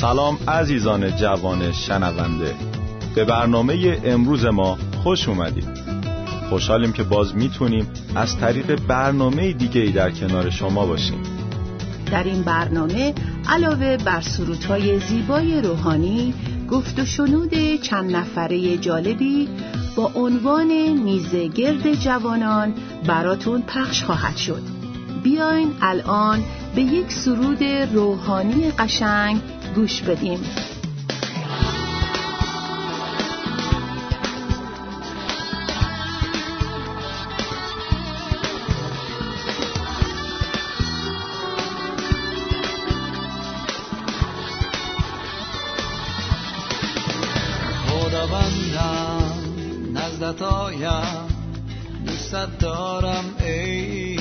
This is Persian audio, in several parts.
سلام عزیزان جوان شنونده. به برنامه امروز ما خوش اومدید. خوشحالیم که باز می‌تونیم از طریق برنامه دیگه ای در کنار شما باشیم. در این برنامه علاوه بر سروتهای زیبای روحانی گفت و شنود چند نفره جالبی با عنوان میزه گرد جوانان براتون پخش خواهد شد. بیاین الان به یک سرود روحانی قشنگ گوش بدیم. نزدت آیم دوستت دارم ای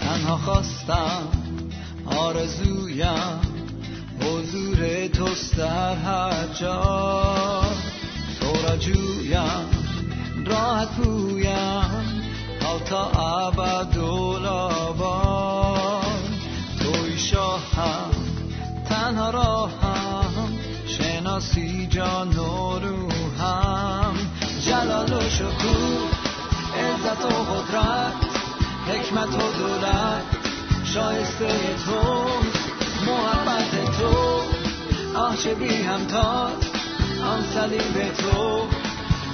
تنها خواستم آرزویم. حضور توست در هر جا. تو را جویم راحت پویم تا ابد توی شاهم. تنها راهم. شناسی جان و روحم. جلال و شکوه. عزت و قدرت. حکمت و دولت. شایسته تو محبت تو. آه چه بی همتاز آن صلیب تو.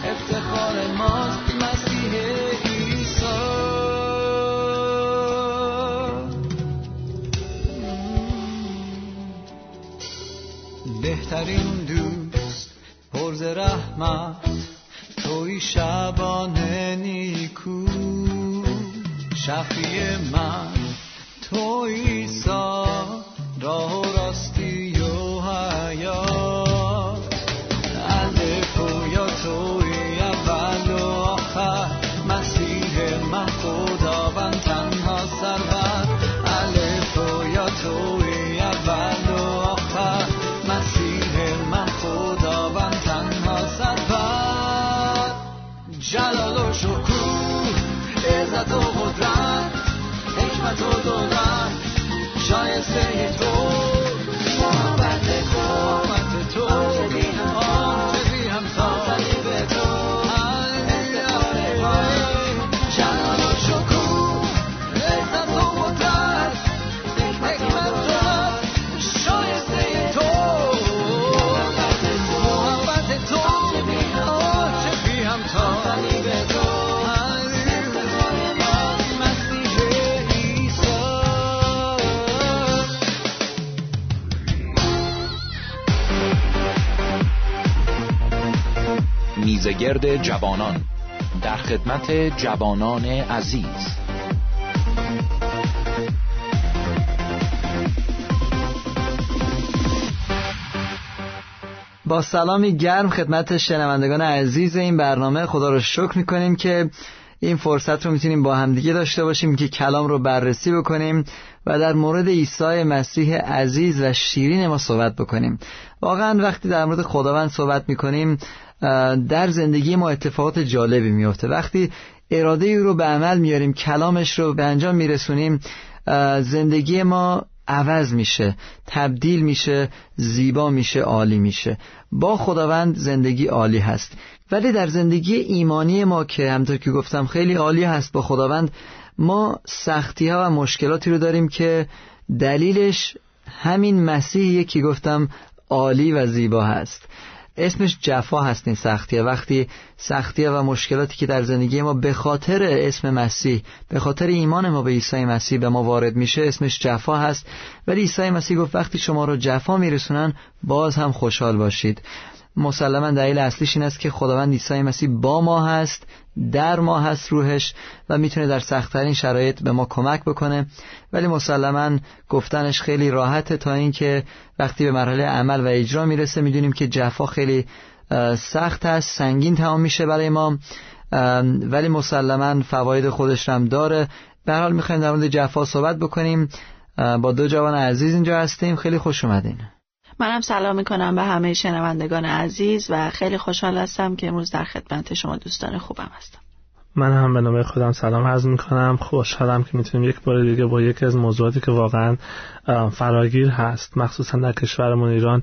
افتخار ماست مسیح ایسا بهترین دوست پرز رحمت. توی شبانه نیکو. شفیع میزگرد جوانان در خدمت جوانان عزیز. با سلامی گرم خدمت شنوندگان عزیز این برنامه خدا رو شکر می‌کنیم که این فرصت رو می‌تونیم با همدیگه داشته باشیم که کلام رو بررسی بکنیم و در مورد عیسی مسیح عزیز و شیرین ما صحبت بکنیم. واقعا وقتی در مورد خداوند صحبت می‌کنیم در زندگی ما اتفاقات جالبی میفته وقتی اراده ای رو به عمل میاریم کلامش رو به انجام میرسونیم زندگی ما عوض میشه تبدیل میشه زیبا میشه عالی میشه. با خداوند زندگی عالی هست. ولی در زندگی ایمانی ما که همطور که گفتم خیلی عالی هست با خداوند ما سختی ها و مشکلاتی رو داریم که دلیلش همین مسیحیه که گفتم عالی و زیبا هست. اسمش جفا هست این سختیه. وقتی سختیه و مشکلاتی که در زندگی ما به خاطر اسم مسیح به خاطر ایمان ما به عیسی مسیح به ما وارد میشه اسمش جفا هست. ولی عیسی مسیح گفت وقتی شما رو جفا میرسونن باز هم خوشحال باشید. مسلما دلیل اصلیش این است که خداوند عیسی مسیح با ما هست در ما هست روحش و می‌تونه در سختترین شرایط به ما کمک بکنه. ولی مسلما گفتنش خیلی راحته تا اینکه وقتی به مرحله عمل و اجرا می‌رسه می‌دونیم که جفا خیلی سخت است سنگین تمام میشه برای ما. ولی مسلما فواید خودش هم داره. به حال می‌خوایم در مورد جفا صحبت بکنیم. با دو جوان عزیز اینجا هستیم. خیلی خوش اومدین. منم سلام می‌کنم به همه شنوندگان عزیز و خیلی خوشحال هستم که امروز در خدمت شما دوستان خوبم هستم. من هم به نام خودم سلام عرض می‌کنم. خوشحالم که می‌تونیم یک بار دیگه با یکی از موضوعاتی که واقعا فراگیر هست مخصوصا در کشورمون ایران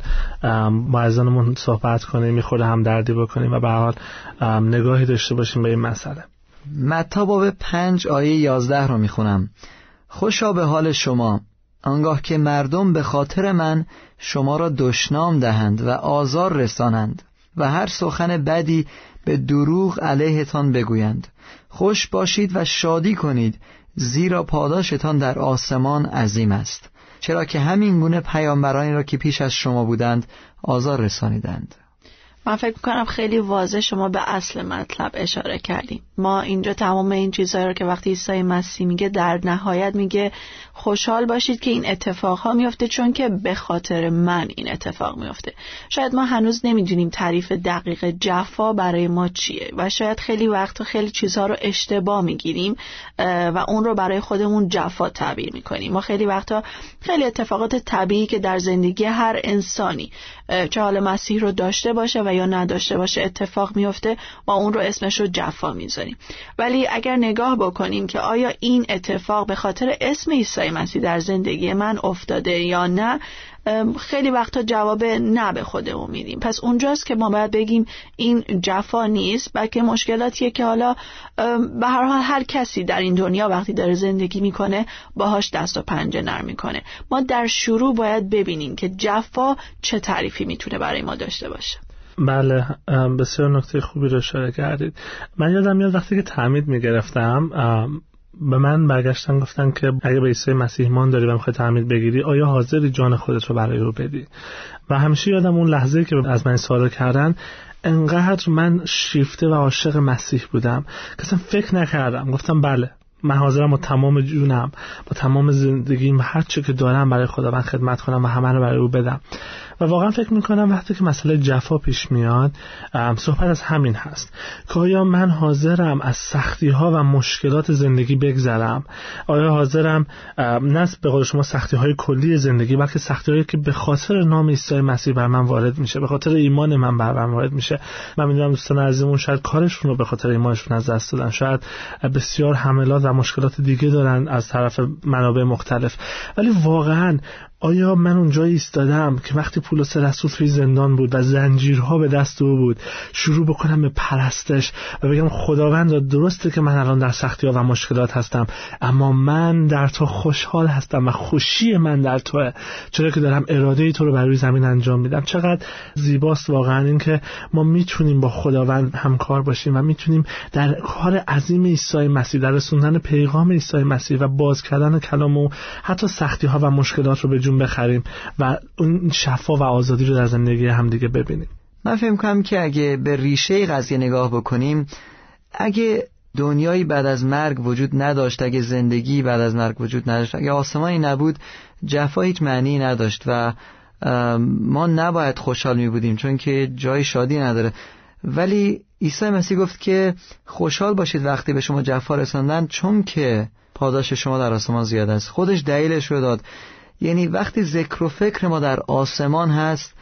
با ازانمون صحبت کنیم می‌خوره هم دردی بکنیم و به حال نگاهی داشته باشیم به این مسئله. متا باب پنج آیه یازده رو می‌خونم. خوشا به حال شما. آنگاه که مردم به خاطر من شما را دشنام دهند و آزار رسانند و هر سخن بدی به دروغ علیهتان بگویند. خوش باشید و شادی کنید زیرا پاداشتان در آسمان عظیم است. چرا که همین گونه پیامبرانی را که پیش از شما بودند آزار رسانیدند. من فکر می‌کنم خیلی واضح شما به اصل مطلب اشاره کردیم. ما اینجا تمام این چیزهایی رو که وقتی عیسی مسیح میگه در نهایت میگه خوشحال باشید که این اتفاق ها میفته چون که به خاطر من این اتفاق میفته شاید ما هنوز نمی‌دونیم تعریف دقیق جفا برای ما چیه و شاید خیلی وقت خیلی چیزها رو اشتباه می‌گیریم و اون رو برای خودمون جفا تعبیر می‌کنیم. ما خیلی وقتا خیلی اتفاقات طبیعی که در زندگی هر انسانی چه حال مسیح رو داشته باشه و یا نداشته باشه اتفاق میفته ما اون رو اسمش رو جفا می‌ذاریم. ولی اگر نگاه بکنیم که آیا این اتفاق به خاطر اسم عیسی مسیح در زندگی من افتاده یا نه خیلی وقتا جواب نه به خودمون میدیم. پس اونجاست که ما باید بگیم این جفا نیست بلکه مشکلاتیه که حالا به هر حال هر کسی در این دنیا وقتی داره زندگی می‌کنه باهاش دست و پنجه نرم می‌کنه. ما در شروع باید ببینیم که جفا چه تعریفی می‌تونه برای ما داشته باشه. بله بسیار نکته خوبی رو اشاره کردید. من یادم میاد وقتی که تعمید می‌گرفتم به من برگشتن گفتن که اگه به عیسی مسیح مان داری و می‌خوای تعمید بگیری آیا حاضری جان خودت رو برای او بدی؟ و همیشه یادم اون لحظه که از من سوال کردن انقدر من شیفته و عاشق مسیح بودم که اصلا فکر نکردم. گفتم بله من حاضرم با تمام جونم با تمام زندگیم هر چه که دارم برای خداوند خدمت کنم و همه رو برای او بدم. و واقعا فکر می‌کنم وقتی که مسئله جفا پیش میاد صحبت از همین هست. که آیا من حاضرم از سختی ها و مشکلات زندگی بگذرم؟ آیا حاضرم نه به قول شما سختی های کلی زندگی بلکه سختی هایی که به خاطر نام عیسی مسیح بر من وارد میشه به خاطر ایمان من بر من وارد میشه. من می‌دونم دوستان عزیزمون شاید کارشون رو به خاطر ایمانشون از دست دادن. شاید بسیار حملات و مشکلات دیگه دارن از طرف منابع مختلف. ولی واقعا آیا من اونجا ایستادم که وقتی پولس رسول توی زندان بود و زنجیرها به دست او بود شروع بکنم به پرستش و بگم خداوند درسته که من الان در سختی ها و مشکلات هستم اما من در تو خوشحال هستم و خوشی من در توه. چرا که دارم اراده ای تو رو بر روی زمین انجام میدم. چقدر زیباست واقعا این که ما می‌تونیم با خداوند همکار باشیم و می‌تونیم در کار عظیم عیسی مسیح در رسوندن پیغام عیسی مسیح و باز کردن کلام او حتی سختی ها و مشکلات رو به جون بخریم و اون شفا و آزادی رو در زندگی همدیگه ببینیم. من فکر کنم که اگه به ریشه قضیه نگاه بکنیم اگه دنیایی بعد از مرگ وجود نداشت اگه زندگی بعد از مرگ وجود نداشت اگه آسمانی نبود جفا هیچ معنی نداشت و ما نباید خوشحال می بودیم چون که جای شادی نداره. ولی عیسی مسیح گفت که خوشحال باشید وقتی به شما جفا رساندن چون که پاداش شما در آسمان زیاد است. خودش دلیلش رو داد. یعنی وقتی ذکر و فکر ما در آسمان هست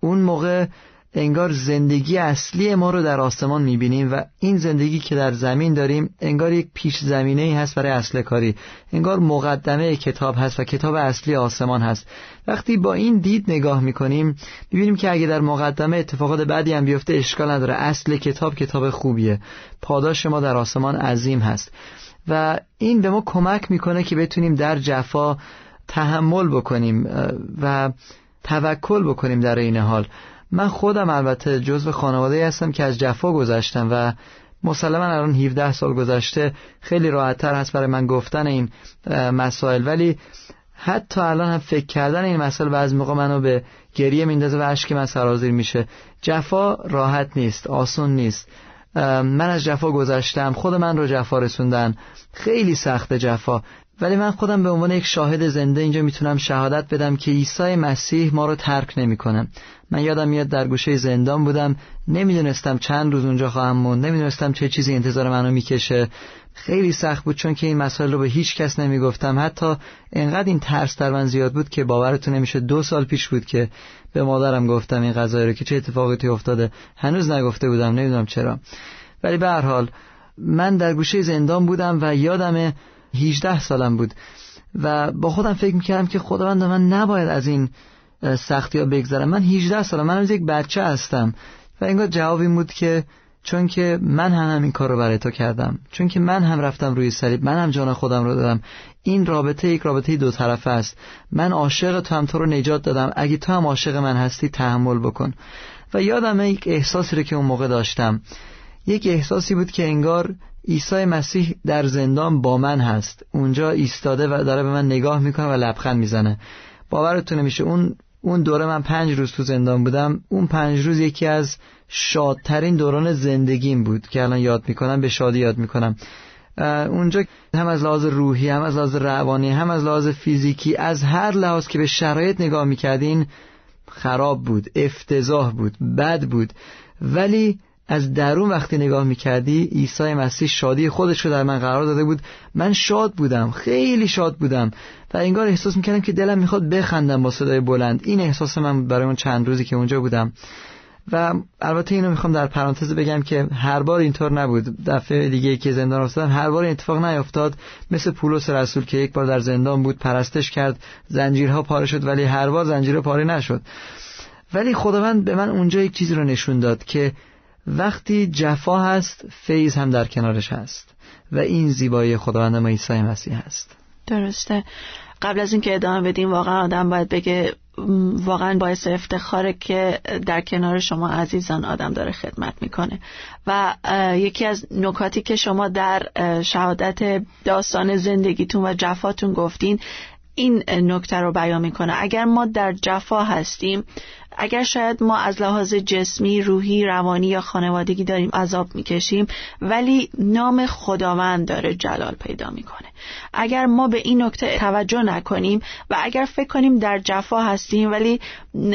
اون موقع انگار زندگی اصلی ما رو در آسمان می‌بینیم و این زندگی که در زمین داریم انگار یک پیش زمینه ای هست برای اصل کاری. انگار مقدمه کتاب هست و کتاب اصلی آسمان هست. وقتی با این دید نگاه می‌کنیم می‌بینیم که اگه در مقدمه اتفاقات بعدی هم بیفته اشکال نداره. اصل کتاب کتاب خوبیه. پاداش ما در آسمان عظیم هست. و این به ما کمک می‌کنه که بتونیم در جفا تحمل بکنیم و توکل بکنیم در این حال. من خودم البته جزو خانواده هستم که از جفا گذشتم و مسلما الان 17 سال گذشته خیلی راحتتر هست برای من گفتن این مسائل. ولی حتی الان هم فکر کردن این مسائل بعضی موقع منو به گریه میندازه و اشک من سرازیر میشه. جفا راحت نیست آسون نیست. من از جفا گذشتم خود من رو جفا رسوندن خیلی سخت جفا. ولی من خودم به عنوان یک شاهد زنده اینجا می‌تونم شهادت بدم که عیسی مسیح ما رو ترک نمی‌کنه. من یادم میاد در گوشه زندان بودم. نمی‌دونستم چند روز اونجا خواهم موند. نمی‌دونستم چه چیزی انتظار منو می‌کشه. خیلی سخت بود چون که این مسائل رو به هیچ کس نمی‌گفتم. حتی انقدر این ترس در من زیاد بود که باورتون نمیشه دو سال پیش بود که به مادرم گفتم این قضایی رو که چه اتفاقاتی افتاده. هنوز نگفته بودم نمی‌دونم چرا. ولی به هر حال من در گوشه زندان بودم و یادم 18 سالم بود و با خودم فکر می‌کردم که خداوند من نباید از این سختی ها بگذرم. من 18 سالم من از یک بچه هستم و انگار جواب این بود که چون که من هم همین کار رو برای تو کردم چون که من هم رفتم روی صلیب من هم جان خودم رو دادم این رابطه یک رابطه دو طرفه است. من عاشق تو هم تو رو نجات دادم. اگه تو هم عاشق من هستی تحمل بکن. و یادم یک احساسی رو که اون موقع داشتم. یک احساسی بود که انگار عیسی مسیح در زندان با من هست. اونجا ایستاده و داره به من نگاه می‌کنه و لبخند می‌زنه. باورتون نمیشه اون اون دوره من پنج روز تو زندان بودم. اون پنج روز یکی از شادترین دوران زندگیم بود که الان یاد می‌کنم به شادی یاد می‌کنم. اونجا هم از لحاظ روحی هم از لحاظ روانی هم از لحاظ فیزیکی از هر لحاظ که به شرایط نگاه می‌کردین خراب بود افتضاح بود بد بود. ولی از درون وقتی نگاه می‌کردی عیسی مسیح شادی خودش رو در من قرار داده بود. من شاد بودم خیلی شاد بودم و انگار احساس می‌کردم که دلم می‌خواد بخندم با صدای بلند. این احساس من برای اون چند روزی که اونجا بودم. و البته اینو می‌خوام در پرانتز بگم که هر بار اینطور نبود. دفعه دیگه که زندان افتادم هر بار اتفاق نیفتاد مثل پولس رسول که یک بار در زندان بود پرستش کرد زنجیرها پاره شد ولی هر بار زنجیرها پاره نشد. ولی خداوند به من اونجا یک چیزی رو نشون داد که وقتی جفا هست فیض هم در کنارش هست و این زیبایی خداوند ما عیسی مسیح هست. درسته. قبل از اینکه ادامه بدیم واقعا آدم باید بگه واقعا باعث افتخاره که در کنار شما عزیزان آدم داره خدمت می‌کنه. و یکی از نکاتی که شما در شهادت داستان زندگیتون و جفاتون گفتین این نکته رو بیان می‌کنه. اگر ما در جفا هستیم اگر شاید ما از لحاظ جسمی، روحی، روانی یا خانوادگی داریم عذاب می‌کشیم ولی نام خداوند داره جلال پیدا می‌کنه. اگر ما به این نکته توجه نکنیم و اگر فکر کنیم در جفا هستیم ولی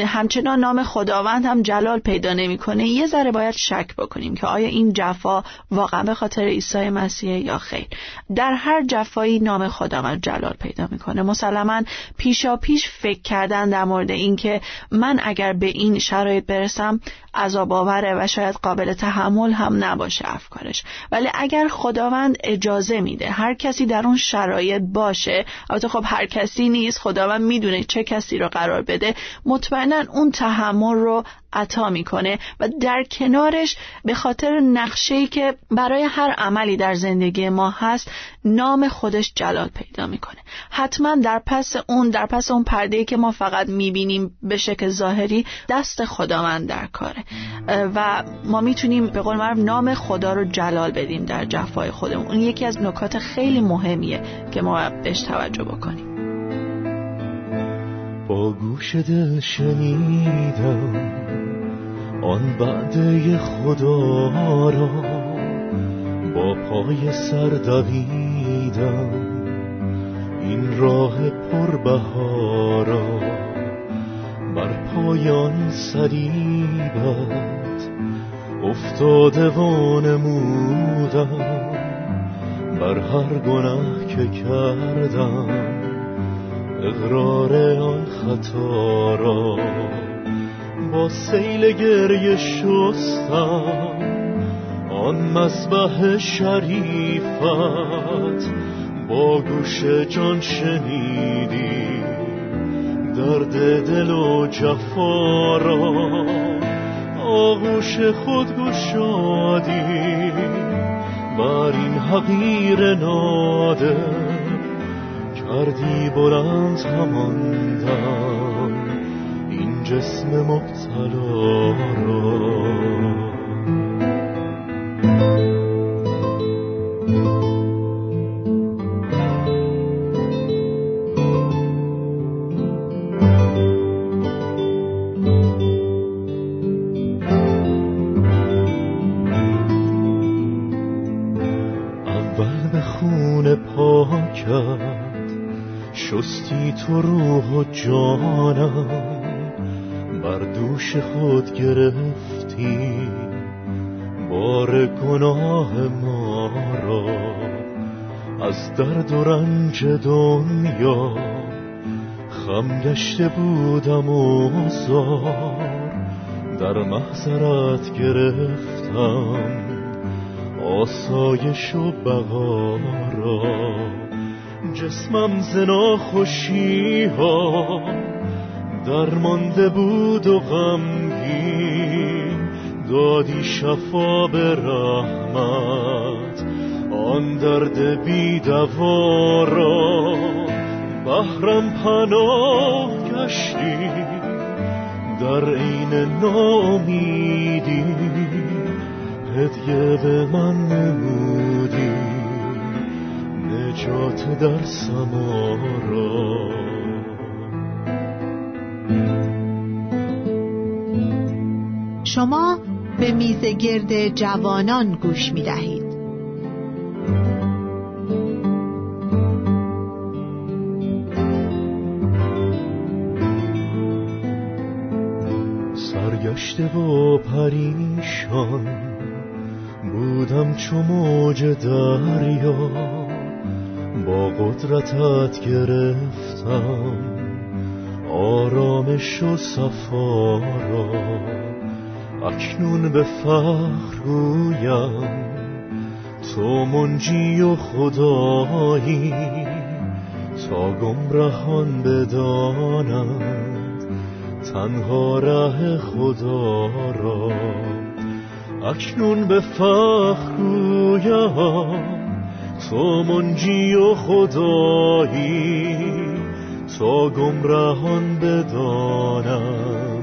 همچنان نام خداوند هم جلال پیدا نمی‌کنه یه ذره باید شک بکنیم که آیا این جفا واقعا به خاطر عیسی مسیح یا خیر. در هر جفایی نام خداوند جلال پیدا می‌کنه. مسلما پیشا پیش فکر کردن در مورد اینکه من اگر به این شرایط برسم عذاب آوره و شاید قابل تحمل هم نباشه افکارش. ولی اگر خداوند اجازه میده هر کسی در اون شرایط باشه. البته خب هر کسی نیست. خداوند می‌دونه چه کسی رو قرار بده. مطمئنا اون تحمل رو عطا می‌کنه و در کنارش به خاطر نقشه‌ای که برای هر عملی در زندگی ما هست نام خودش جلال پیدا می‌کنه. حتما در پس اون در پس اون پرده که ما فقط می‌بینیم به شکل ظاهری دست خداوند در کاره. و ما می‌تونیم به قول معروف نام خدا رو جلال بدیم در جفای خودمون. اون یکی از نکات خیلی مهمیه که ما بهش توجه بکنیم. با گوش دل شنیدم آن بعده خدا را با پای سر دویدم. این راه پربهارا بر پایان صلیبت افتاده وانمودم بر هر گناه که کردم اقرار خطا را با سیل گریه شستم. آن مذبح شریفت با گوش جان شنیدی. درد دل و جفا را آغوش خود گشادی. بر این حقیر نادر کردی بلند هماندم این جسم مبتلا را. تو روح و جانم بر دوش خود گرفتی. بار گناه ما را از درد و رنج دنیا خم گشته بودم و زار در محضرت گرفتم. آسایش و بقا را جسمم زنا خوشی ها. درمانده بود و غمگین. دادی شفا به رحمت. آن درد بی را بهرم پناه گشتی در عین نامیدی هدیه به من نمودی. نجات در سمارا شما به میز گرد جوانان گوش می دهید. سرگشته و پریشان بودم چو موج دریا با قدرتت گرفتم. آرامش و صفا را اکنون به فخر گویم. تو منجی و خدایی تا گمرهان بدانند. تنها ره خدا را اکنون به فخر گویم. تو منجی و خدایی تا گمرهان بدانم.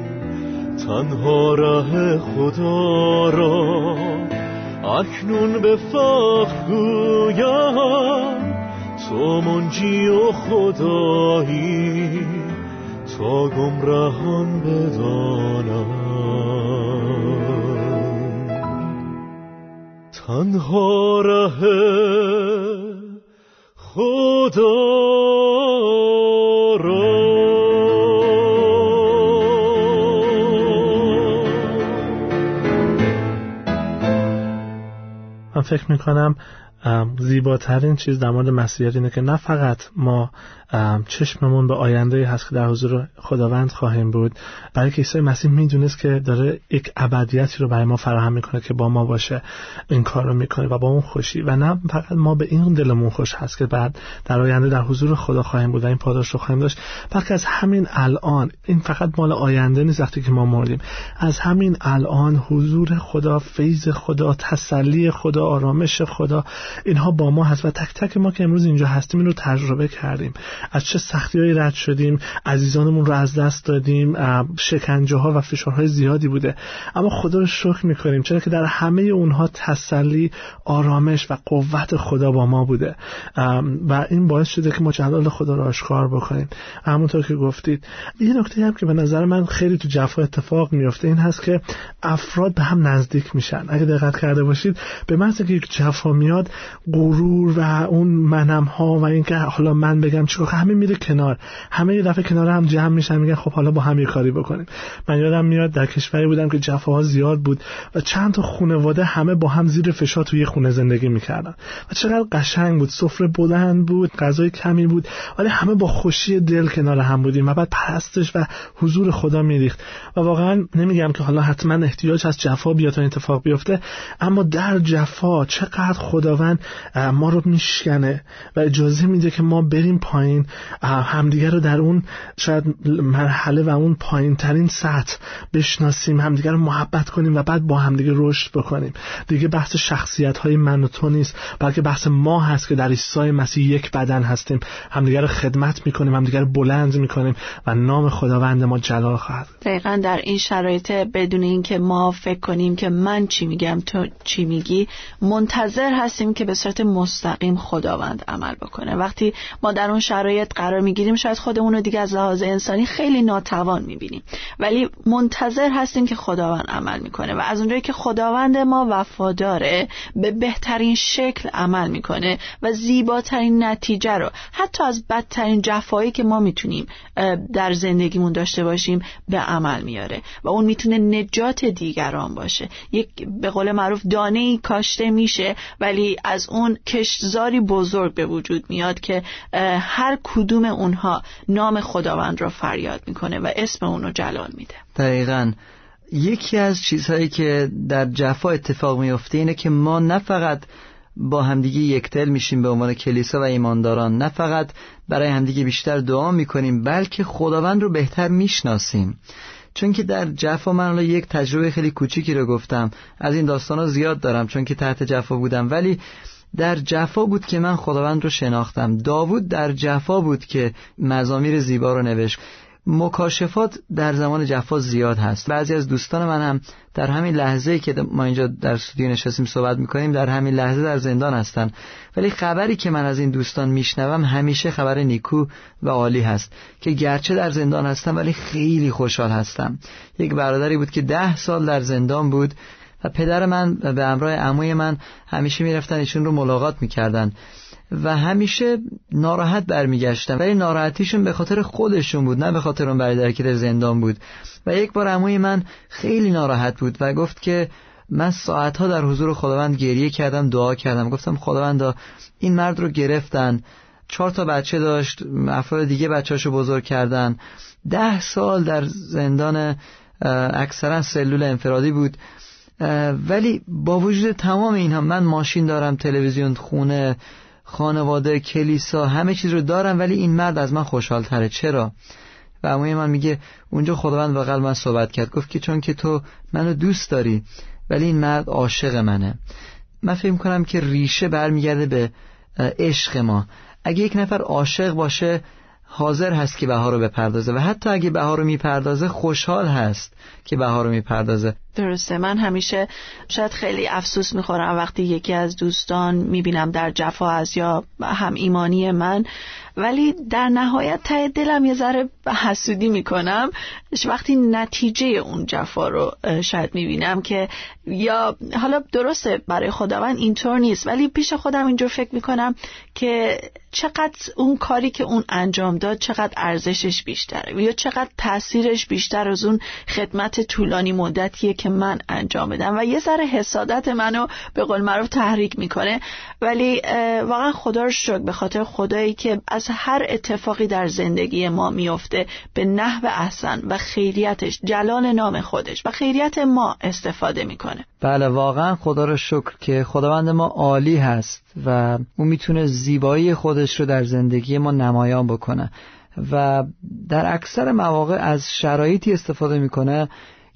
تنها ره خدا را اکنون به فخر گویم. تو منجی و خدایی تا گمرهان بدانم. تنها ره خدا من فکر می‌کنم زیباترین چیز در مورد مسیحیت اینه که نه فقط ما چشممون به آینده هست که در حضور خداوند خواهیم بود برای که عیسی مسیح می‌دونست که داره یک ابدیتی رو برای ما فراهم می‌کنه که با ما باشه این کار رو می‌کنه و با اون خوشی. و نه فقط ما به این دلمون خوش هست که بعد در آینده در حضور خدا خواهیم بود و این پاداش رو خواهیم داشت. بلکه از همین الان این فقط مال آینده نیست وقتی که ما مردیم. از همین الان حضور خدا فیض خدا تسلی خدا آرامش خدا اینها با ما هست و تک تک ما که امروز اینجا هستیم این رو تجربه کردیم. از چه سختی رد شدیم عزیزانمون رو از دست دادیم شکنجه ها و فشارهای زیادی بوده. اما خدا رو شکر می‌کنیم چرا که در همه اونها تسلی آرامش و قوت خدا با ما بوده. و این باعث شده که ما جلال خدا رو آشکار بکنیم. همونطور که گفتید. یه نکته هم که به نظر من خیلی تو جفا اتفاق میفته این هست که افراد به هم نزدیک میشن. اگه دقت کرده باشید به محض که یک جفا میاد غرور و اون منم ها و اینکه حالا من بگم چیکار همه میره کنار. همه یه دفعه کنار هم جمع میشن میگن خب حالا با هم یه کاری بکنیم. من یادم میاد در کشوری بودم که جفاها زیاد بود و چند تا خانواده همه با هم زیر فشار توی خونه زندگی می‌کردن. و چقدر قشنگ بود سفره بلند بود غذای کمی بود ولی همه با خوشی دل کنار هم بودیم و بعد پرستش و حضور خدا میریخت. و واقعا نمیگم که حالا حتما احتیاج از جفا بیاد تا اتفاق بیفته اما در جفا چقدر خداوند ما رو میشکنه. و اجازه میده که ما بریم پایین. همدیگه رو در اون شاید مرحله و اون پایین ترین سطح بشناسیم همدیگه رو محبت کنیم و بعد با همدیگه رشد بکنیم. دیگه بحث شخصیت های من و تو نیست بلکه بحث ما هست که در عیسی مسیح یک بدن هستیم. همدیگه رو خدمت می‌کنیم همدیگه رو بلند می‌کنیم و نام خداوند ما جلال خواهد دقیقا در این شرایط بدون اینکه ما فکر کنیم که من چی میگم تو چی میگی منتظر هستیم که به صورت مستقیم خداوند عمل بکنه. وقتی ما در اون شرایط قرار می‌گیریم شاید خودمون رو دیگه از لحاظ انسانی خیلی ناتوان می‌بینیم. ولی منتظر هستیم که خداوند عمل می‌کنه و از اونجایی که خداوند ما وفاداره به بهترین شکل عمل می‌کنه و زیباترین نتیجه رو حتی از بدترین جفایی که ما می‌تونیم در زندگیمون داشته باشیم به عمل میاره و اون می‌تونه نجات دیگران باشه. یک به قول معروف دانه ای کاشته میشه ولی از اون کشتزاری بزرگ به وجود میاد که هر کدوم اونها نام خداوند را فریاد می‌کنه و اسم اونو جلال میده. دقیقا. یکی از چیزهایی که در جفا اتفاق میفته اینه که ما نه فقط با همدیگه یکتل میشیم به عنوان کلیسا و ایمانداران نه فقط برای همدیگه بیشتر دعا می‌کنیم بلکه خداوند رو بهتر می‌شناسیم. چون که در جفا من الان یک تجربه خیلی کوچیکی رو گفتم. از این داستان ها زیاد دارم چون که تحت جفا بودم. ولی در جفا بود که من خداوند رو شناختم. داوود در جفا بود که مزامیر زیبا رو نوشت. مکاشفات در زمان جفا زیاد هست. بعضی از دوستان من هم در همین لحظه که ما اینجا در استودیو نشستیم صحبت می‌کنیم در همین لحظه در زندان هستن. ولی خبری که من از این دوستان میشنوم همیشه خبر نیکو و عالی هست که گرچه در زندان هستم ولی خیلی خوشحال هستم. یک برادری بود که ده سال در زندان بود و پدر من به همراه عموی من همیشه می‌رفتن ایشون رو ملاقات می‌کردن. و همیشه ناراحت برمیگشتن. ولی ناراحتیشون به خاطر خودشون بود نه به خاطر اون برادری که در زندان بود. و یک بار عموی من خیلی ناراحت بود و گفت که من ساعتها در حضور خداوند گریه کردم دعا کردم. گفتم خداوندا این مرد رو گرفتن. چهار تا بچه داشت افراد دیگه بچهاشو بزرگ کردن. ده سال در زندان اکثرا سلول انفرادی بود. ولی با وجود تمام اینها من ماشین دارم تلویزیون خونه خانواده کلیسا همه چیز رو دارم ولی این مرد از من خوشحال تره چرا؟ و اموی من میگه اونجا خداوند با قلب من صحبت کرد. گفت که چون که تو منو دوست داری ولی این مرد عاشق منه. من فکر کنم که ریشه برمیگرده به عشق ما. اگه یک نفر عاشق باشه حاضر هست که بهار رو بپردازه و حتی اگه بهار رو می‌پردازه خوشحال هست که بهار رو می‌پردازه. درسته. من همیشه شاید خیلی افسوس می‌خورم وقتی یکی از دوستان می‌بینم در جفا از یا هم ایمانی من ولی در نهایت ته دلم یه ذره حسودی می‌کنم. وقتی نتیجه اون جفا رو شاید می‌بینم که یا حالا درسته برای خداوند اینطور نیست ولی پیش خودم اینجور فکر می‌کنم که چقدر اون کاری که اون انجام داد چقدر ارزشش بیشتره یا چقدر تاثیرش بیشتر از اون خدمت طولانی مدتیه که من انجام بدم. و یه ذره حسادت منو به قول معروف تحریک می‌کنه. ولی واقعا خدا رو شکر به خاطر خدایی که هر اتفاقی در زندگی ما میفته به نحو احسن و خیریتش جلال نام خودش و خیریت ما استفاده می‌کنه. بله واقعا خدا رو شکر که خداوند ما عالی هست و او می‌تونه زیبایی خودش رو در زندگی ما نمایان بکنه و در اکثر مواقع از شرایطی استفاده می‌کنه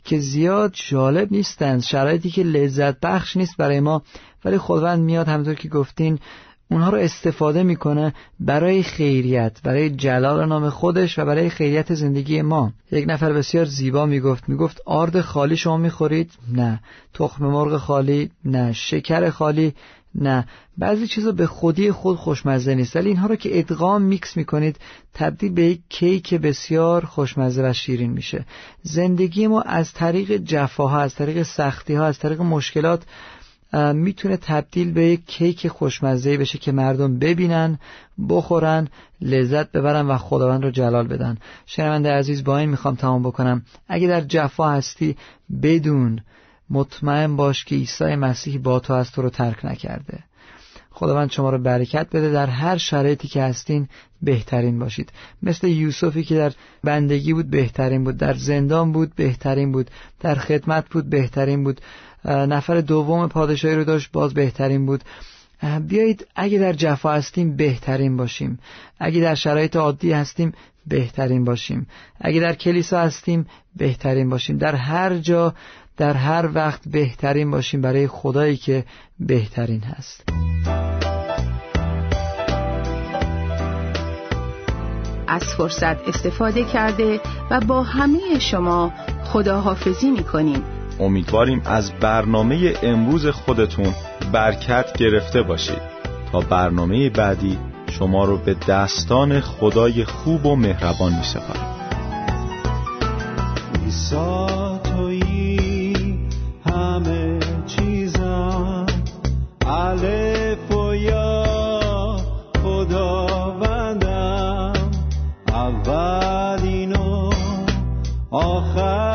که زیاد جالب نیستند شرایطی که لذت بخش نیست برای ما ولی خداوند میاد همونطور که گفتین اونها رو استفاده می‌کنه برای خیریت برای جلال نام خودش و برای خیریت زندگی ما. یک نفر بسیار زیبا می‌گفت می‌گفت آرد خالی شما می‌خورید؟ نه. تخم مرغ خالی؟ نه. شکر خالی؟ نه. بعضی چیزا به خودی خود خوشمزه نیست ولی اینها رو که ادغام میکس می‌کنید تبدیل به یک کیک بسیار خوشمزه و شیرین میشه. زندگی ما از طریق جفاها از طریق سختی ها از طریق مشکلات می‌تونه تبدیل به یک کیک خوشمزه بشه که مردم ببینن بخورن لذت ببرن و خداوند رو جلال بدن. شنونده عزیز با این می‌خوام تمام بکنم. اگه در جفا هستی بدون مطمئن باش که عیسی مسیح با تو از تو رو ترک نکرده. خداوند شما رو برکت بده. در هر شرایطی که هستین بهترین باشید. مثل یوسفی که در بندگی بود بهترین بود. در زندان بود بهترین بود. در خدمت بود بهترین بود. نفر دوم پادشاهی رو داشت باز بهترین بود. بیایید اگه در جفا هستیم بهترین باشیم. اگه در شرایط عادی هستیم بهترین باشیم. اگه در کلیسا هستیم بهترین باشیم. در هر جا در هر وقت بهترین باشیم. برای خدایی که بهترین هست. از فرصت استفاده کرده و با همه شما خداحافظی می کنیم امیدواریم از برنامه امروز خودتون برکت گرفته باشید. تا برنامه بعدی شما رو به دستان خدای خوب و مهربان می سپاریم همه چیزم الف و آخرینم